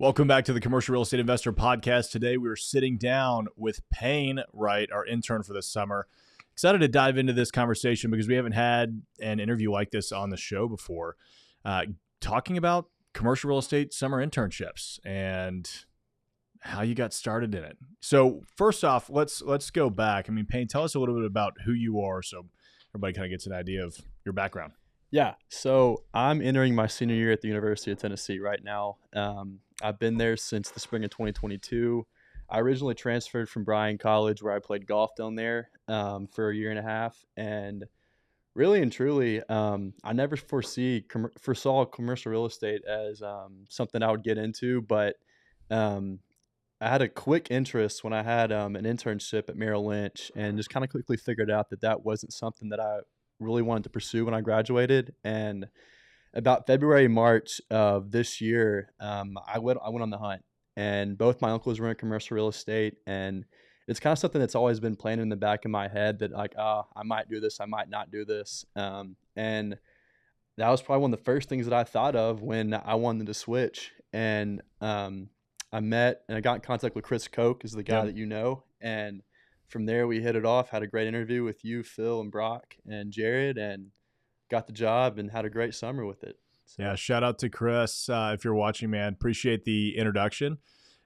Welcome back to the Commercial Real Estate Investor Podcast. Today we are sitting down with Payne Wright, our intern for this summer. Excited to dive into this conversation because we haven't had an interview like this on the show before, uh, talking about commercial real estate summer internships and how you got started in it. So first off, let's let's go back. I mean, Payne, tell us a little bit about who you are, so everybody kind of gets an idea of your background. Yeah, so I'm entering my senior year at the University of Tennessee right now. Um, I've been there since the spring of 2022. I originally transferred from Bryan College, where I played golf down there um, for a year and a half, and really and truly, um, I never foresee com- foresaw commercial real estate as um, something I would get into, but um, I had a quick interest when I had um, an internship at Merrill Lynch and just kind of quickly figured out that that wasn't something that I really wanted to pursue when I graduated. And about February, March of this year, um, I went I went on the hunt, and both my uncles were in commercial real estate, and it's kind of something that's always been playing in the back of my head that like, ah, oh, I might do this, I might not do this, um, and that was probably one of the first things that I thought of when I wanted to switch. And um, I met and I got in contact with Chris Koch, is the guy yeah. that you know, and from there we hit it off. Had a great interview with you, Phil, and Brock and Jared, and got the job and had a great summer with it. So. Yeah, shout out to Chris uh, if you're watching, man. Appreciate the introduction.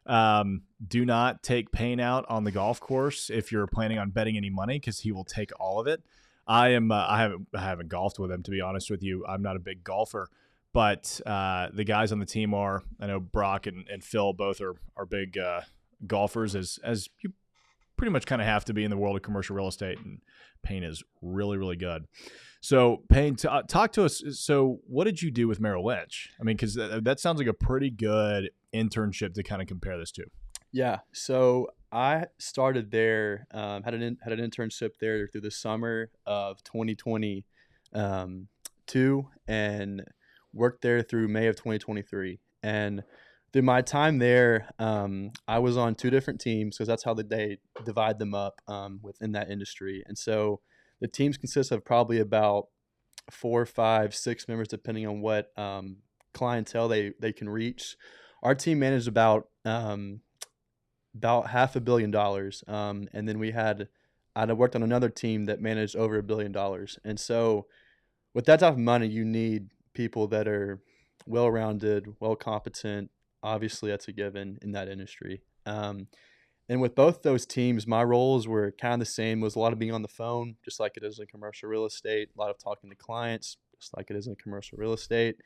Um, do not take Payne out on the golf course if you're planning on betting any money because he will take all of it. I am. Uh, I haven't. I haven't golfed with him to be honest with you. I'm not a big golfer but uh, the guys on the team are. I know Brock and, and Phil both are are big uh, golfers, as as you pretty much kind of have to be in the world of commercial real estate. And Payne is really really good. So Payne, t- uh, talk to us. So what did you do with Merrill Lynch? I mean, because that, that sounds like a pretty good internship to kind of compare this to. Yeah. So I started there, um, had an in, had an internship there through the summer of 2022, um, and worked there through May of 2023. And through my time there, um, I was on two different teams because that's how they divide them up um, within that industry. And so the teams consist of probably about four, five, six members, depending on what um, clientele they, they can reach. Our team managed about um, about half a billion dollars, um, and then we had I worked on another team that managed over a billion dollars. And so, with that type of money, you need people that are well rounded, well competent. Obviously, that's a given in that industry. Um, and with both those teams, my roles were kind of the same. It was a lot of being on the phone, just like it is in commercial real estate. A lot of talking to clients, just like it is in commercial real estate.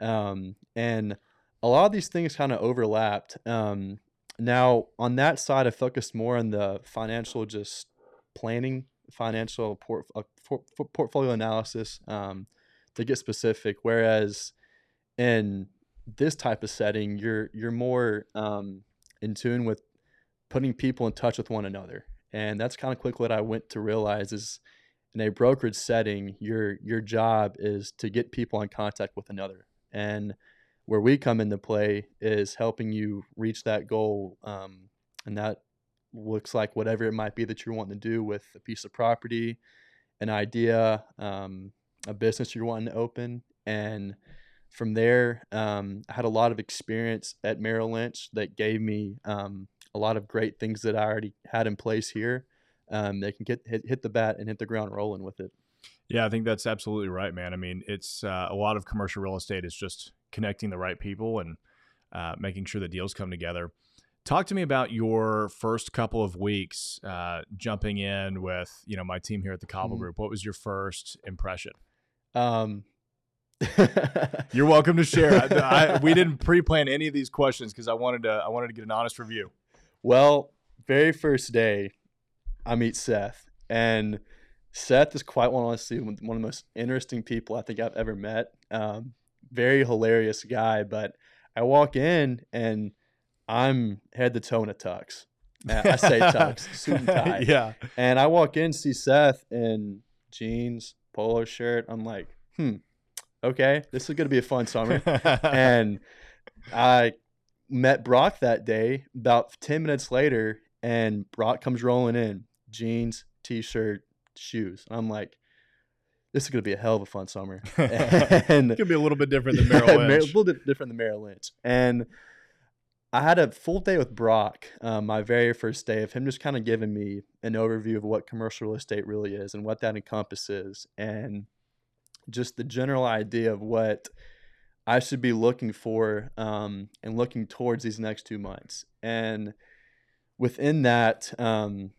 Um, and a lot of these things kind of overlapped. Um, now, on that side, I focused more on the financial, just planning, financial port, uh, portfolio analysis, um, to get specific. Whereas in this type of setting, you're you're more um, in tune with putting people in touch with one another, and that's kind of quickly what I went to realize is in a brokerage setting, your your job is to get people in contact with another, and where we come into play is helping you reach that goal, um, and that looks like whatever it might be that you're wanting to do with a piece of property, an idea, um, a business you're wanting to open. And from there, um, I had a lot of experience at Merrill Lynch that gave me um, a lot of great things that I already had in place here. Um, they can get hit, hit the bat and hit the ground rolling with it. Yeah, I think that's absolutely right, man. I mean, it's uh, a lot of commercial real estate is just connecting the right people and uh, making sure the deals come together. Talk to me about your first couple of weeks uh, jumping in with you know my team here at the Cauble mm-hmm. Group. What was your first impression? Um, You're welcome to share. I, I, we didn't pre-plan any of these questions because I wanted to. I wanted to get an honest review. Well, very first day, I meet Seth, and Seth is quite honestly one of the most interesting people I think I've ever met. Um, very hilarious guy, but I walk in and I'm head to toe in a tux. I say tux, suit and tie. yeah. And I walk in, see Seth in jeans, polo shirt. I'm like, hmm, okay, this is gonna be a fun summer. and I met Brock that day. About ten minutes later, and Brock comes rolling in, jeans, t-shirt, shoes. I'm like, this is gonna be a hell of a fun summer. and it could be a little bit different than Merrill Lynch. a little bit different than Merrill Lynch. And I had a full day with Brock, um, my very first day of him just kind of giving me an overview of what commercial real estate really is and what that encompasses, and just the general idea of what I should be looking for um, and looking towards these next two months. And within that, um,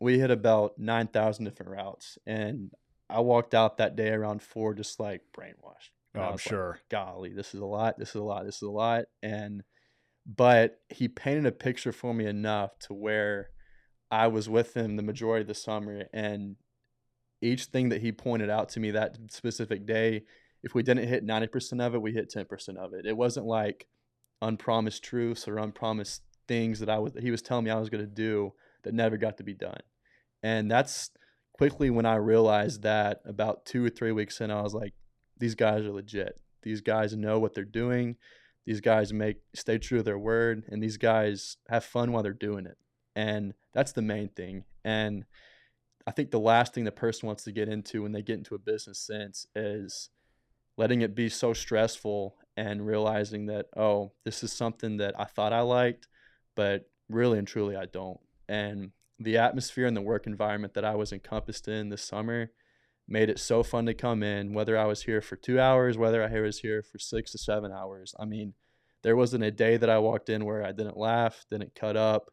we hit about 9,000 different routes. And I walked out that day around four, just like brainwashed. oh, I'm was like, sure. golly, this is a lot, this is a lot, this is a lot. And but he painted a picture for me enough to where I was with him the majority of the summer and each thing that he pointed out to me that specific day, if we didn't hit 90% of it, we hit 10% of it. It wasn't like unpromised truths or unpromised things that I was that he was telling me I was going to do that never got to be done. And that's quickly when I realized that about 2 or 3 weeks in I was like these guys are legit. These guys know what they're doing. These guys make stay true to their word and these guys have fun while they're doing it. And that's the main thing. And I think the last thing the person wants to get into when they get into a business sense is letting it be so stressful and realizing that, oh, this is something that I thought I liked, but really and truly I don't. And the atmosphere and the work environment that I was encompassed in this summer made it so fun to come in, whether I was here for two hours, whether I was here for six to seven hours. I mean, there wasn't a day that I walked in where I didn't laugh, didn't cut up,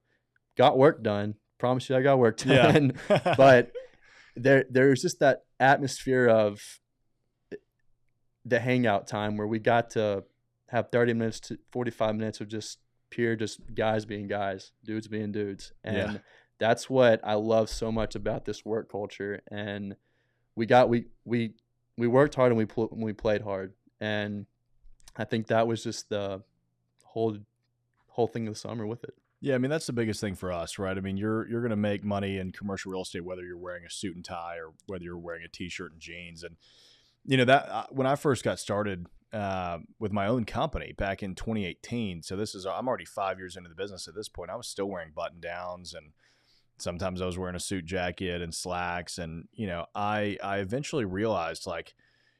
got work done. Promise you, I got work done. Yeah. but there, there was just that atmosphere of the hangout time where we got to have 30 minutes to 45 minutes of just pure, just guys being guys, dudes being dudes. And Yeah. that's what I love so much about this work culture. And we got, we, we, we worked hard and we, pl- we played hard. And I think that was just the whole, whole thing of the summer with it. Yeah, I mean that's the biggest thing for us, right? I mean, you're you're going to make money in commercial real estate whether you're wearing a suit and tie or whether you're wearing a t-shirt and jeans. And you know that uh, when I first got started uh, with my own company back in 2018, so this is I'm already five years into the business at this point. I was still wearing button downs and sometimes I was wearing a suit jacket and slacks. And you know, I I eventually realized like,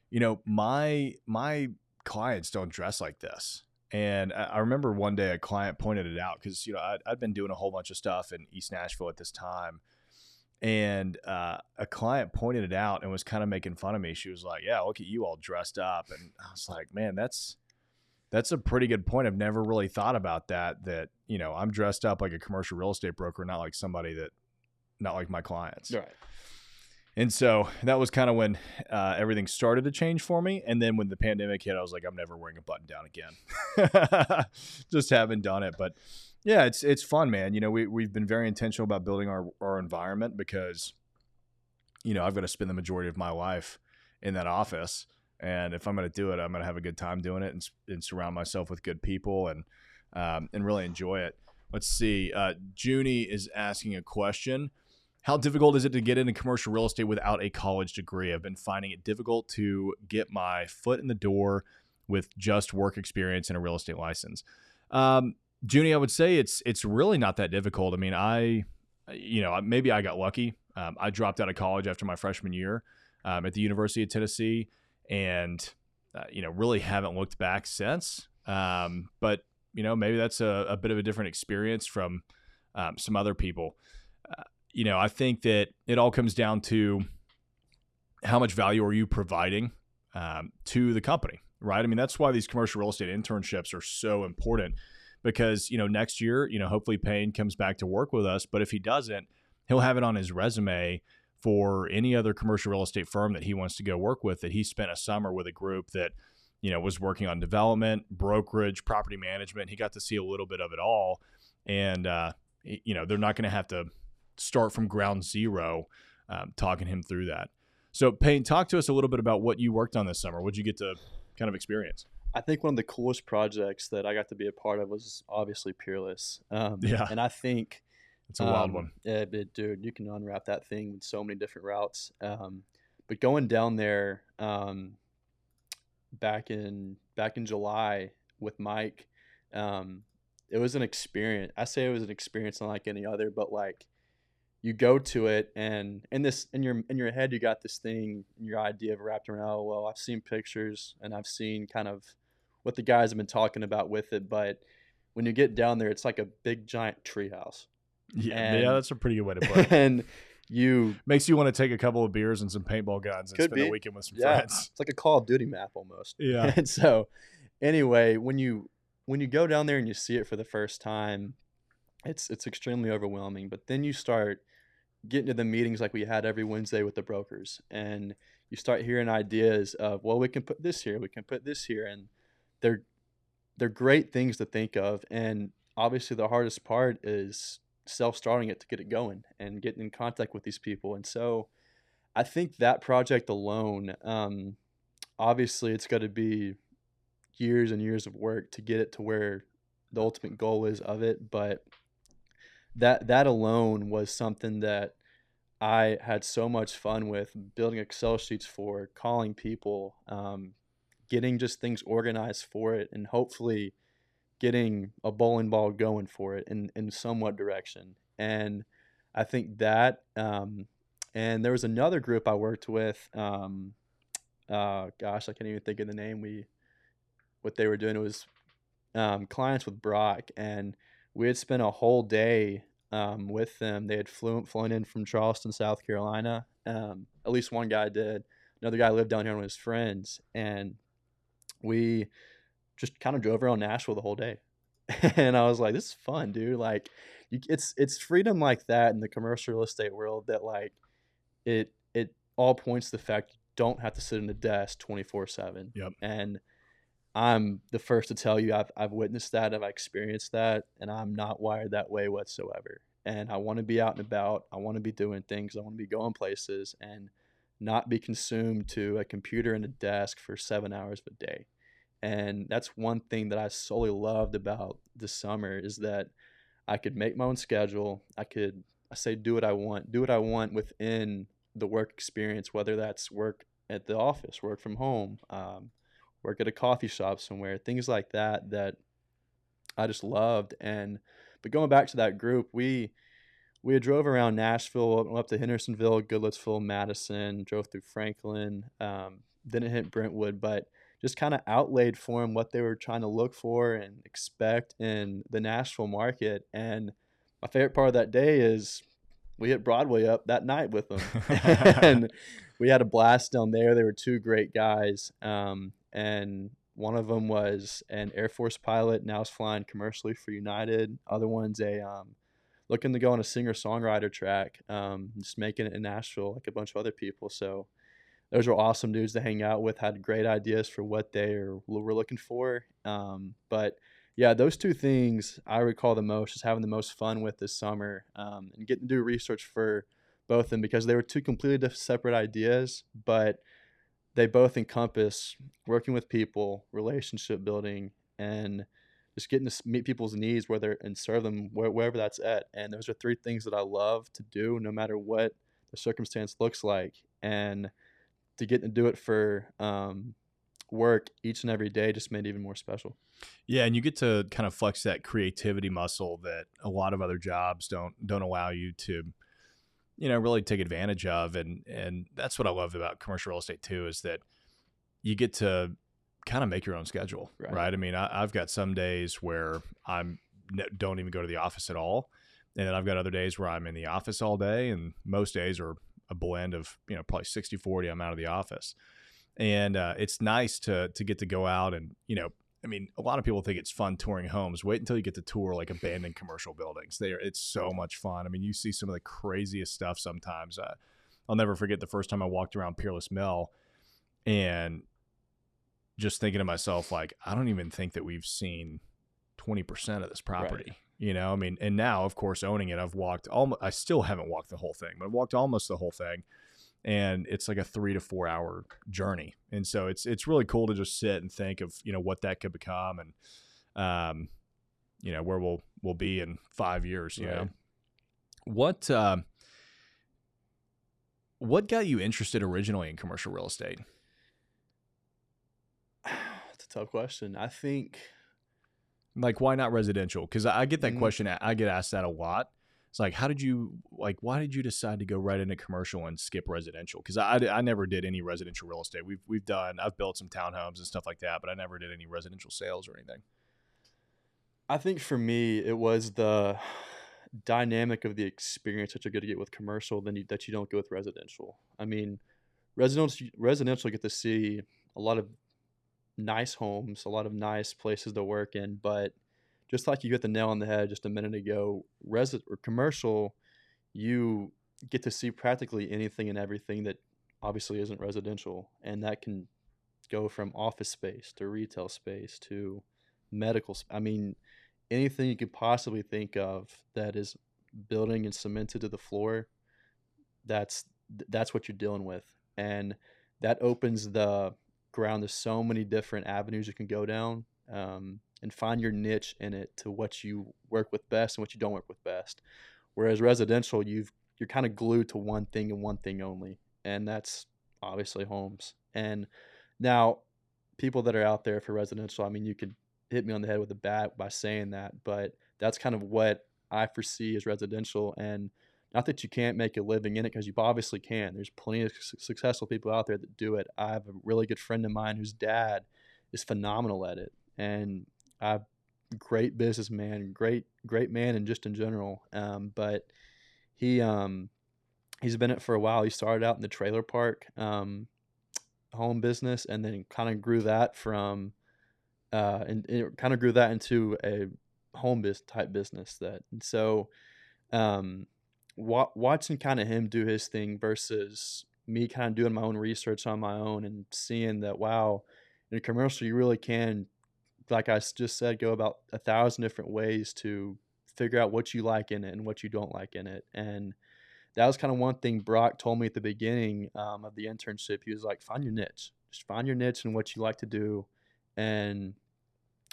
you know, my my clients don't dress like this. And I I remember one day a client pointed it out because you know I'd, I'd been doing a whole bunch of stuff in East Nashville at this time, and uh, a client pointed it out and was kind of making fun of me. She was like, "Yeah, look at you all dressed up," and I was like, "Man, that's that's a pretty good point. I've never really thought about that. That you know I'm dressed up like a commercial real estate broker, not like somebody that, not like my clients." Right. And so that was kind of when uh, everything started to change for me. And then when the pandemic hit, I was like, I'm never wearing a button down again. Just haven't done it. But yeah, it's it's fun, man. You know, we we've been very intentional about building our our environment because, you know, I've got to spend the majority of my life in that office. And if I'm going to do it, I'm going to have a good time doing it and, and surround myself with good people and um, and really enjoy it. Let's see. Uh, Junie is asking a question. How difficult is it to get into commercial real estate without a college degree? I've been finding it difficult to get my foot in the door with just work experience and a real estate license. Um, Junie, I would say it's it's really not that difficult. I mean, I, you know, maybe I got lucky. Um, I dropped out of college after my freshman year um, at the University of Tennessee, and uh, you know, really haven't looked back since. Um, but you know, maybe that's a, a bit of a different experience from um, some other people. Uh, you know, I think that it all comes down to how much value are you providing um, to the company, right? I mean, that's why these commercial real estate internships are so important because, you know, next year, you know, hopefully Payne comes back to work with us. But if he doesn't, he'll have it on his resume for any other commercial real estate firm that he wants to go work with that he spent a summer with a group that, you know, was working on development, brokerage, property management. He got to see a little bit of it all. And, uh, you know, they're not going to have to start from ground zero um, talking him through that. So, Payne, talk to us a little bit about what you worked on this summer. What'd you get to kind of experience? I think one of the coolest projects that I got to be a part of was obviously Peerless. Um, Yeah. And I think It's a wild Um, one. Yeah, but dude, you can unwrap that thing with so many different routes. Um, but going down there um, back in back in July with Mike, um, it was an experience. I say it was an experience unlike any other, but like you go to it and in this in your in your head you got this thing your idea of wrapped around oh well I've seen pictures and I've seen kind of what the guys have been talking about with it, but when you get down there it's like a big giant treehouse Yeah, and- yeah, that's a pretty good way to put it. and you Makes you want to take a couple of beers and some paintball guns and spend be. a weekend with some Yeah. friends. it's like a Call of Duty map almost. Yeah. And so anyway, when you when you go down there and you see it for the first time, it's it's extremely overwhelming. But then you start getting to the meetings like we had every Wednesday with the brokers and you start hearing ideas of, well, we can put this here, we can put this here and they're they're great things to think of and obviously the hardest part is self-starting it to get it going and getting in contact with these people. And so I think that project alone, um, obviously, it's got to be years and years of work to get it to where the ultimate goal is of it. But that that alone was something that I had so much fun with building Excel sheets for, calling people, um, getting just things organized for it, and hopefully getting a bowling ball going for it in in somewhat direction. And I think that um, and there was another group I worked with. Um, uh, gosh, I can't even think of the name. We, what they were doing was um, clients with Brock, and we had spent a whole day um, with them. They had flown flown in from Charleston, South Carolina. Um, at least one guy did. Another guy lived down here with his friends, and we just kind of drove around Nashville the whole day. and I was like, "This is fun, dude! Like, you, it's it's freedom like that in the commercial real estate world that like it it all points to the fact you don't have to sit in a desk 24 7 Yep. and i'm the first to tell you I've, I've witnessed that i've experienced that and i'm not wired that way whatsoever. And i want to be out and about i want to be doing things i want to be going places and not be consumed to a computer and a desk for seven hours a day. And that's one thing that i solely loved about this summer is that i could make my own schedule i could i say do what i want do what i want within the work experience, whether that's work at the office, work from home, um, work at a coffee shop somewhere, things like that that I just loved. And but going back to that group, we we drove around Nashville, up to Hendersonville, Goodlettsville, Madison, drove through Franklin, um, then it hit Brentwood, but just kind of outlaid for them what they were trying to look for and expect in the Nashville market. And my favorite part of that day is we hit Broadway up that night with them, and we had a blast down there. They were two great guys, um, and one of them was an Air Force pilot, now is flying commercially for United. Other one's a um, looking to go on a singer songwriter track, um, just making it in Nashville like a bunch of other people. So those were awesome dudes to hang out with. Had great ideas for what they are, were looking for, um, but yeah, those two things I recall the most, just having the most fun with this summer um, and getting to do research for both of them because they were two completely separate ideas, but they both encompass working with people, relationship building, and just getting to meet people's needs, whether and serve them where, wherever that's at. And those are three things that I love to do, no matter what the circumstance looks like, and to get to do it for um, work each and every day just made it even more special. Yeah, and you get to kind of flex that creativity muscle that a lot of other jobs don't don't allow you to you know really take advantage of and and that's what I love about commercial real estate too is that you get to kind of make your own schedule, right? Right. I mean, I, I've got some days where I'm n- don't even go to the office at all, and then I've got other days where I'm in the office all day, and most days are a blend of you know probably 60 40 I'm out of the office, and uh, it's nice to to get to go out and you know I mean, a lot of people think it's fun touring homes. Wait until you get to tour like abandoned commercial buildings. They are, it's so much fun. I mean, you see some of the craziest stuff sometimes. Uh, I'll never forget the first time I walked around Peerless Mill and just thinking to myself, like, I don't even think that we've seen 20% of this property. You know, I mean, and now, of course, owning it, I've walked almost, I still haven't walked the whole thing, but I've walked almost the whole thing and it's like a three to four hour journey. And so it's it's really cool to just sit and think of you know what that could become and um, you know where we'll we'll be in five years. You know, What uh, what got you interested originally in commercial real estate? It's a tough question. I think Like, why not residential? Because I get that Mhm. question. I get asked that a lot. It's like, how did you like? Why did you decide to go right into commercial and skip residential? Because I, I never did any residential real estate. We've we've done. I've built some townhomes and stuff like that, but I never did any residential sales or anything. I think for me it was the dynamic of the experience that you're going to get with commercial than you, that you don't get with residential. I mean, residential residential get to see a lot of nice homes, a lot of nice places to work in, but just like you hit the nail on the head just a minute ago, resi- or commercial, you get to see practically anything and everything that obviously isn't residential, and that can go from office space to retail space to medical. sp- I mean, anything you could possibly think of that is building and cemented to the floor. That's that's what you're dealing with, and that opens the ground to so many different avenues you can go down um, and find your niche in it to what you work with best and what you don't work with best. Whereas residential, you've you're kind of glued to one thing and one thing only, and that's obviously homes. And now, people that are out there for residential, I mean, you could hit me on the head with a bat by saying that, but that's kind of what I foresee as residential. And not that you can't make a living in it, because you obviously can. There's plenty of su- successful people out there that do it. I have a really good friend of mine whose dad is phenomenal at it, and I great businessman, great great man, and just in general. Um, but he um, he's been it for a while. He started out in the trailer park um, home business, and then kind of grew that from uh, and it kind of grew that into a home biz type business that and so um wa- watching kind of him do his thing versus me kind of doing my own research on my own and seeing that wow in a commercial you really can like I just said go about a thousand different ways to figure out what you like in it and what you don't like in it and that was kind of one thing brock told me at the beginning um, of the internship. He was like find your niche. Just find your niche and what you like to do and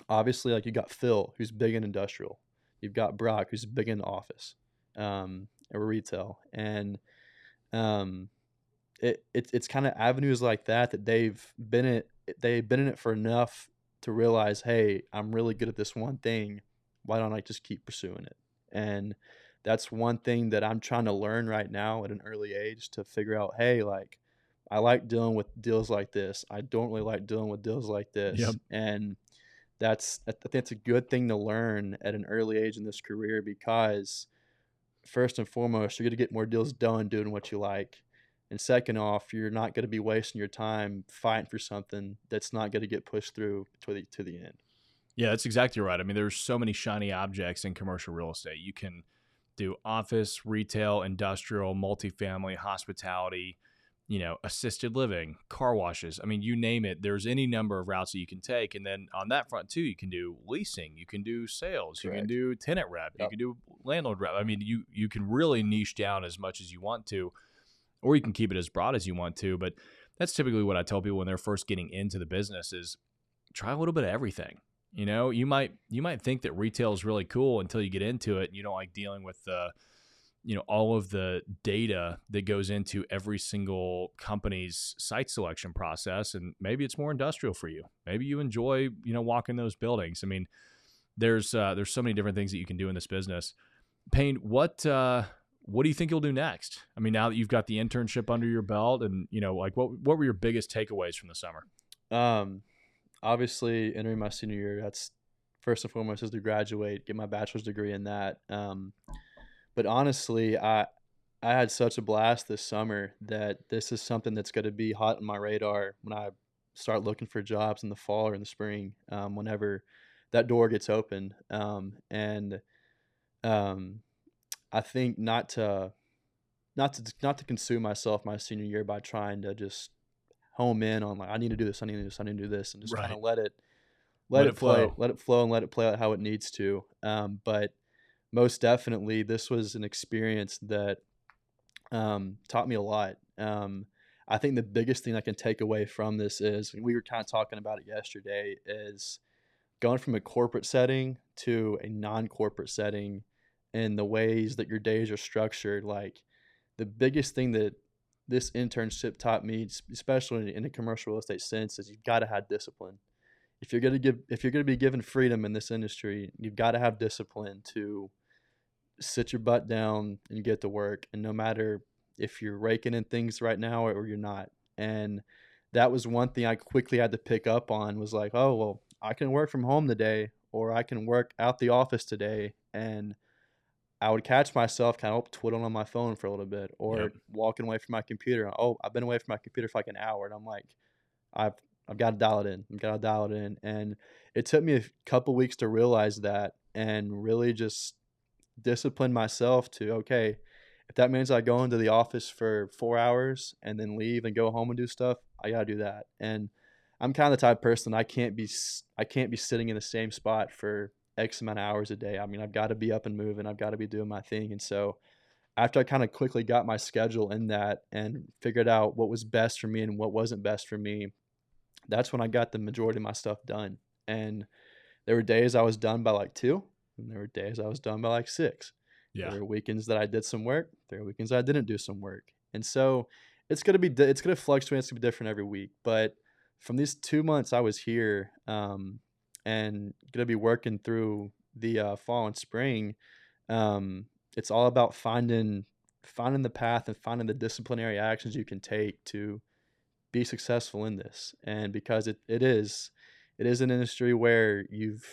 obviously like you got phil who's big in industrial. You've got brock who's big in office um, or retail and um, it, it it's kind of avenues like that that they've been in they've been in it for enough to realize hey i'm really good at this one thing. Why don't i just keep pursuing it? And that's one thing that i'm trying to learn right now at an early age to figure out hey like i like dealing with deals like this. I don't really like dealing with deals like this. Yep. and that's i think it's a good thing to learn at an early age in this career because first and foremost you're going to get more deals done doing what you like and second off you're not going to be wasting your time fighting for something that's not going to get pushed through to the to the end Yeah, that's exactly right. I mean, there's so many shiny objects in commercial real estate. You can do office, retail, industrial, multifamily, hospitality, you know, assisted living, car washes. I mean, you name it. There's any number of routes that you can take. And then on that front too, you can do leasing, you can do sales, you can do tenant rep, you can do landlord rep. I mean, you you can really niche down as much as you want to, or you can keep it as broad as you want to. But that's typically what I tell people when they're first getting into the business is try a little bit of everything. You know, you might you might think that retail is really cool until you get into it and you don't like dealing with the you know all of the data that goes into every single company's site selection process and maybe it's more industrial for you. Maybe you enjoy, you know, walking those buildings. I mean, there's uh, there's so many different things that you can do in this business. Payne, what uh, what do you think you'll do next? I mean, now that you've got the internship under your belt, and you know, like what what were your biggest takeaways from the summer? um obviously entering my senior year that's first and foremost is to graduate get my bachelor's degree in that um but honestly i i had such a blast this summer that this is something that's going to be hot on my radar when i start looking for jobs in the fall or in the spring um, whenever that door gets open um, and um, i think not to not to not to consume myself my senior year by trying to just home in on like I need to do this, I need to do this, I need to do this, and just kind of let it let, Let it, it play, flow. let it flow, and let it play out how it needs to. Um, but most definitely, this was an experience that um, taught me a lot. Um, I think the biggest thing I can take away from this is we were kind of talking about it yesterday is going from a corporate setting to a non-corporate setting and the ways that your days are structured. Like the biggest thing that this internship taught me, especially in a commercial real estate sense, is you've got to have discipline. If you're gonna give, if you're gonna be given freedom in this industry, you've got to have discipline to sit your butt down and get to work. And no matter if you're raking in things right now or you're not, and that was one thing I quickly had to pick up on was like, oh well, I can work from home today, or I can work out the office today, and I would catch myself kind of oh, twiddling on my phone for a little bit or yep. walking away from my computer. Oh, I've been away from my computer for like an hour, and I'm like, I've I've got to dial it in. I've got to dial it in, and it took me a couple weeks to realize that, and really just discipline myself to okay, if that means I go into the office for four hours and then leave and go home and do stuff, I gotta do that. And I'm kind of the type of person I can't be I can't be sitting in the same spot for X amount of hours a day. I mean, I've got to be up and moving. I've got to be doing my thing. And so after I kind of quickly got my schedule in that and figured out what was best for me and what wasn't best for me, that's when I got the majority of my stuff done. And there were days I was done by like two, and there were days I was done by like six. Yeah. There were weekends that I did some work. There were weekends I didn't do some work. And so it's gonna be it's gonna fluctuate. It's gonna be different every week. But from these two months I was here, um, and gonna be working through the uh, fall and spring, um, it's all about finding finding the path and finding the disciplinary actions you can take to be successful in this. And because it, it is it is an industry where you've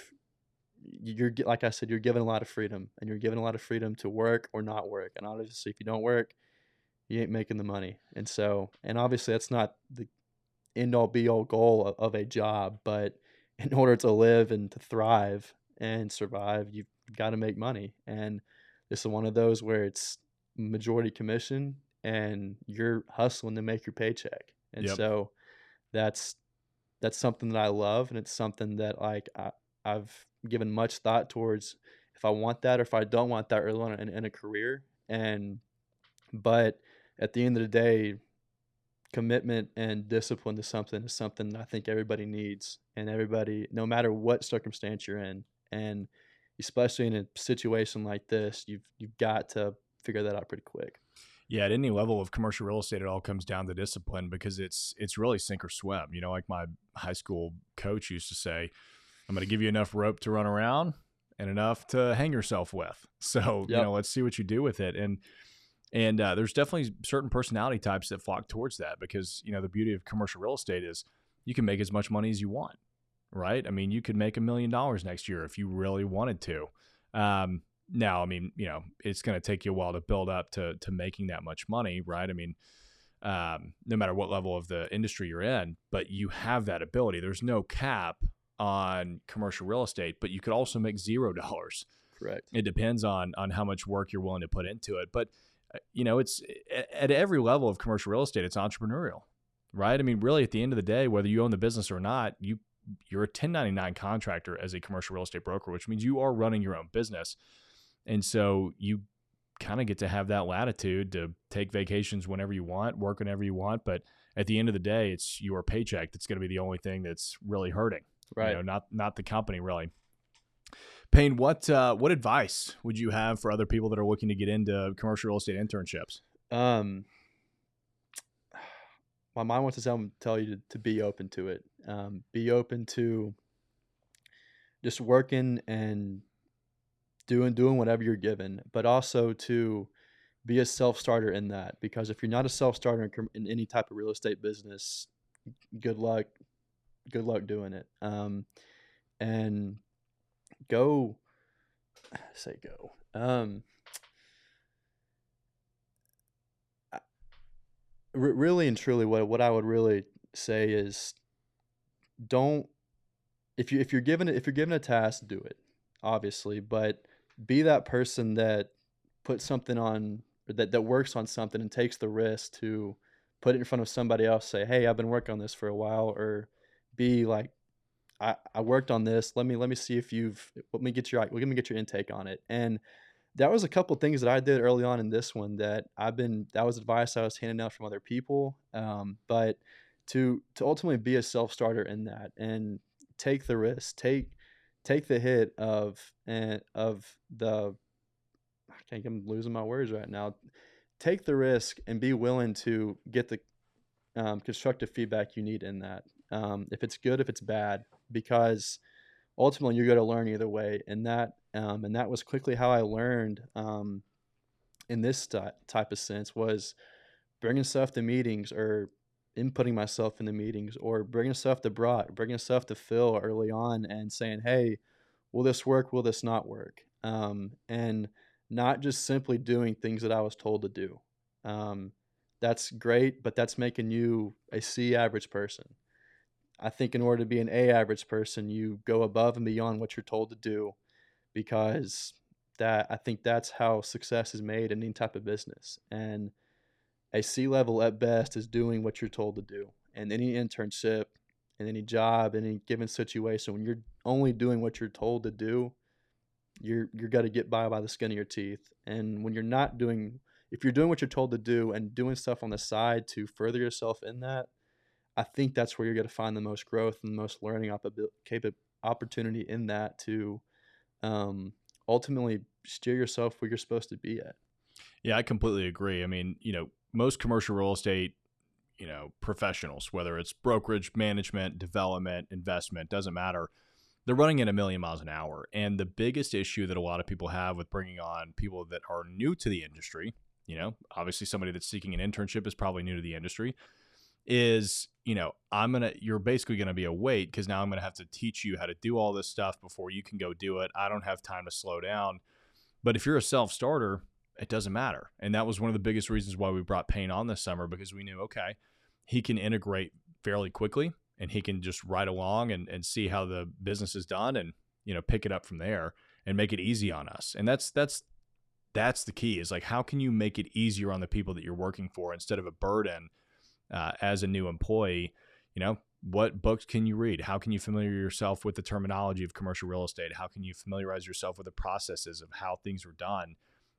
you're like I said, you're given a lot of freedom, and you're given a lot of freedom to work or not work. And obviously, if you don't work, you ain't making the money. And so, and obviously, that's not the end all be all goal of, of a job, but in order to live and to thrive and survive, you've got to make money. And this is one of those where it's majority commission and you're hustling to make your paycheck. And yep. so that's that's something that I love and it's something that like I, I've given much thought towards if I want that or if I don't want that early on in, in a career. And but at the end of the day, commitment and discipline to something is something I think everybody needs, and everybody, no matter what circumstance you're in, and especially in a situation like this, you've you've got to figure that out pretty quick. Yeah, at any level of commercial real estate, it all comes down to discipline because it's it's really sink or swim. You know, like my high school coach used to say, "I'm going to give you enough rope to run around and enough to hang yourself with." So yep. you know, let's see what you do with it. And and uh, there's definitely certain personality types that flock towards that because you know the beauty of commercial real estate is you can make as much money as you want, right? I mean, you could make a million dollars next year if you really wanted to. Um, now, I mean, you know, it's going to take you a while to build up to to making that much money, right? I mean, um, no matter what level of the industry you're in, but you have that ability. There's no cap on commercial real estate, but you could also make zero dollars. Correct. It depends on on how much work you're willing to put into it, but Uh, you know, it's at every level of commercial real estate, it's entrepreneurial, right? I mean, really, at the end of the day, whether you own the business or not, you you're a 1099 contractor as a commercial real estate broker, which means you are running your own business, and so you kind of get to have that latitude to take vacations whenever you want, work whenever you want, but at the end of the day, it's your paycheck that's going to be the only thing that's really hurting, right? You know, not not the company really. Payne, what uh, what advice would you have for other people that are looking to get into commercial real estate internships? Um, my mind wants to tell, tell you to, to be open to it. Um, be open to just working and doing doing whatever you're given, but also to be a self starter in that. Because if you're not a self starter in, in, any type of real estate business, good luck, good luck doing it. Um, and go say go. Um, really and truly, what what I would really say is, don't if you if you're given if you're given a task, do it, obviously, but be that person that puts something on that that works on something and takes the risk to put it in front of somebody else. Say, hey, I've been working on this for a while, or be like I, I worked on this. Let me let me see if you've let me get your let me get your intake on it. And that was a couple things that I did early on in this one that I've been that was advice I was handing out from other people. Um, but to to ultimately be a self starter in that and take the risk, take take the hit of and of the I think I'm losing my words right now. Take the risk and be willing to get the um, constructive feedback you need in that. Um, if it's good, if it's bad, because ultimately you're going to learn either way. And that um, and that was quickly how I learned um, in this type of sense was bringing stuff to meetings or inputting myself in the meetings or bringing stuff to Brock, bringing stuff to Phil early on and saying, hey, will this work? Will this not work? Um, and not just simply doing things that I was told to do. Um, that's great, but that's making you a C average person. I think in order to be an A average person, you go above and beyond what you're told to do because that I think that's how success is made in any type of business. And a C level at best is doing what you're told to do. And any internship and any job, any given situation, when you're only doing what you're told to do, you're you're got to get by by the skin of your teeth. And when you're not doing, if you're doing what you're told to do and doing stuff on the side to further yourself in that, I think that's where you're going to find the most growth and the most learning opportunity in that to um, ultimately steer yourself where you're supposed to be at. Yeah, I completely agree. I mean, you know, most commercial real estate, you know, professionals, whether it's brokerage, management, development, investment, doesn't matter. They're running at a million miles an hour. And the biggest issue that a lot of people have with bringing on people that are new to the industry, you know, obviously somebody that's seeking an internship is probably new to the industry, is, you know, I'm going to, you're basically going to be a wait because now I'm going to have to teach you how to do all this stuff before you can go do it. I don't have time to slow down. But if you're a self starter, it doesn't matter. And that was one of the biggest reasons why we brought Payne on this summer because we knew, okay, he can integrate fairly quickly and he can just ride along and, and see how the business is done and, you know, pick it up from there and make it easy on us. And that's, that's, that's the key is like, how can you make it easier on the people that you're working for instead of a burden uh, as a new employee? You know, what books can you read? How can you familiar yourself with the terminology of commercial real estate? How can you familiarize yourself with the processes of how things are done?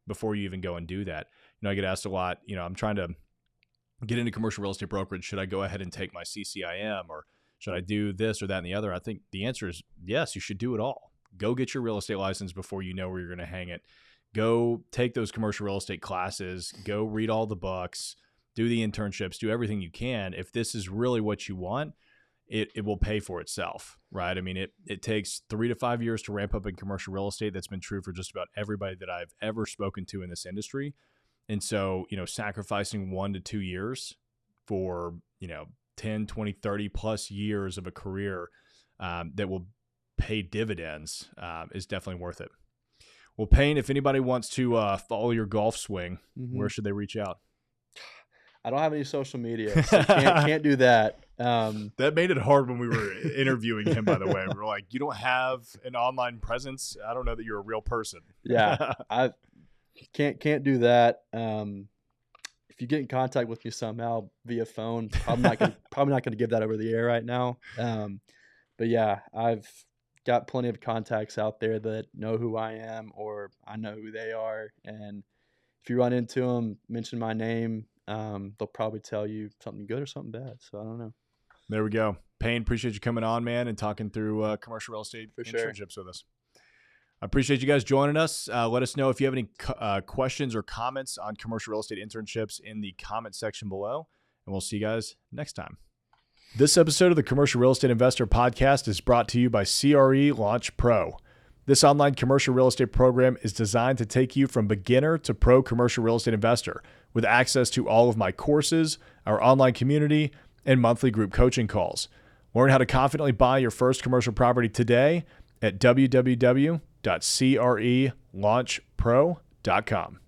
before you even go and do that. You know, I get asked a lot, you know, I'm trying to get into commercial real estate brokerage. Should I go ahead and take my CCIM or should I do this or that and the other? I think the answer is yes, you should do it all. Go get your real estate license before you know where you're going to hang it. Go take those commercial real estate classes, go read all the books, do the internships, do everything you can. If this is really what you want, it, it will pay for itself, right? I mean, it, it takes three to five years to ramp up in commercial real estate. That's been true for just about everybody that I've ever spoken to in this industry. And so, you know, sacrificing one to two years for, you know, 10, 20, 30 plus years of a career um, that will pay dividends um, is definitely worth it. Well, Payne, if anybody wants to uh, follow your golf swing, mm-hmm. where should they reach out? I don't have any social media, so can't, can't do that. Um, that made it hard when we were interviewing him. By the way, we were like, "You don't have an online presence. I don't know that you're a real person." yeah, I can't can't do that. Um, if you get in contact with me somehow via phone, probably not gonna, probably not going to give that over the air right now. Um, but yeah, I've got plenty of contacts out there that know who I am or I know who they are, and if you run into them, mention my name. Um, they'll probably tell you something good or something bad. So I don't know. There we go. Payne, appreciate you coming on, man, and talking through uh, commercial real estate For internships sure. with us. I appreciate you guys joining us. Uh, let us know if you have any uh, questions or comments on commercial real estate internships in the comment section below, and we'll see you guys next time. This episode of the Commercial Real Estate Investor Podcast is brought to you by CRE Launch Pro. This online commercial real estate program is designed to take you from beginner to pro commercial real estate investor with access to all of my courses, our online community, and monthly group coaching calls. Learn how to confidently buy your first commercial property today at www.crelaunchpro.com.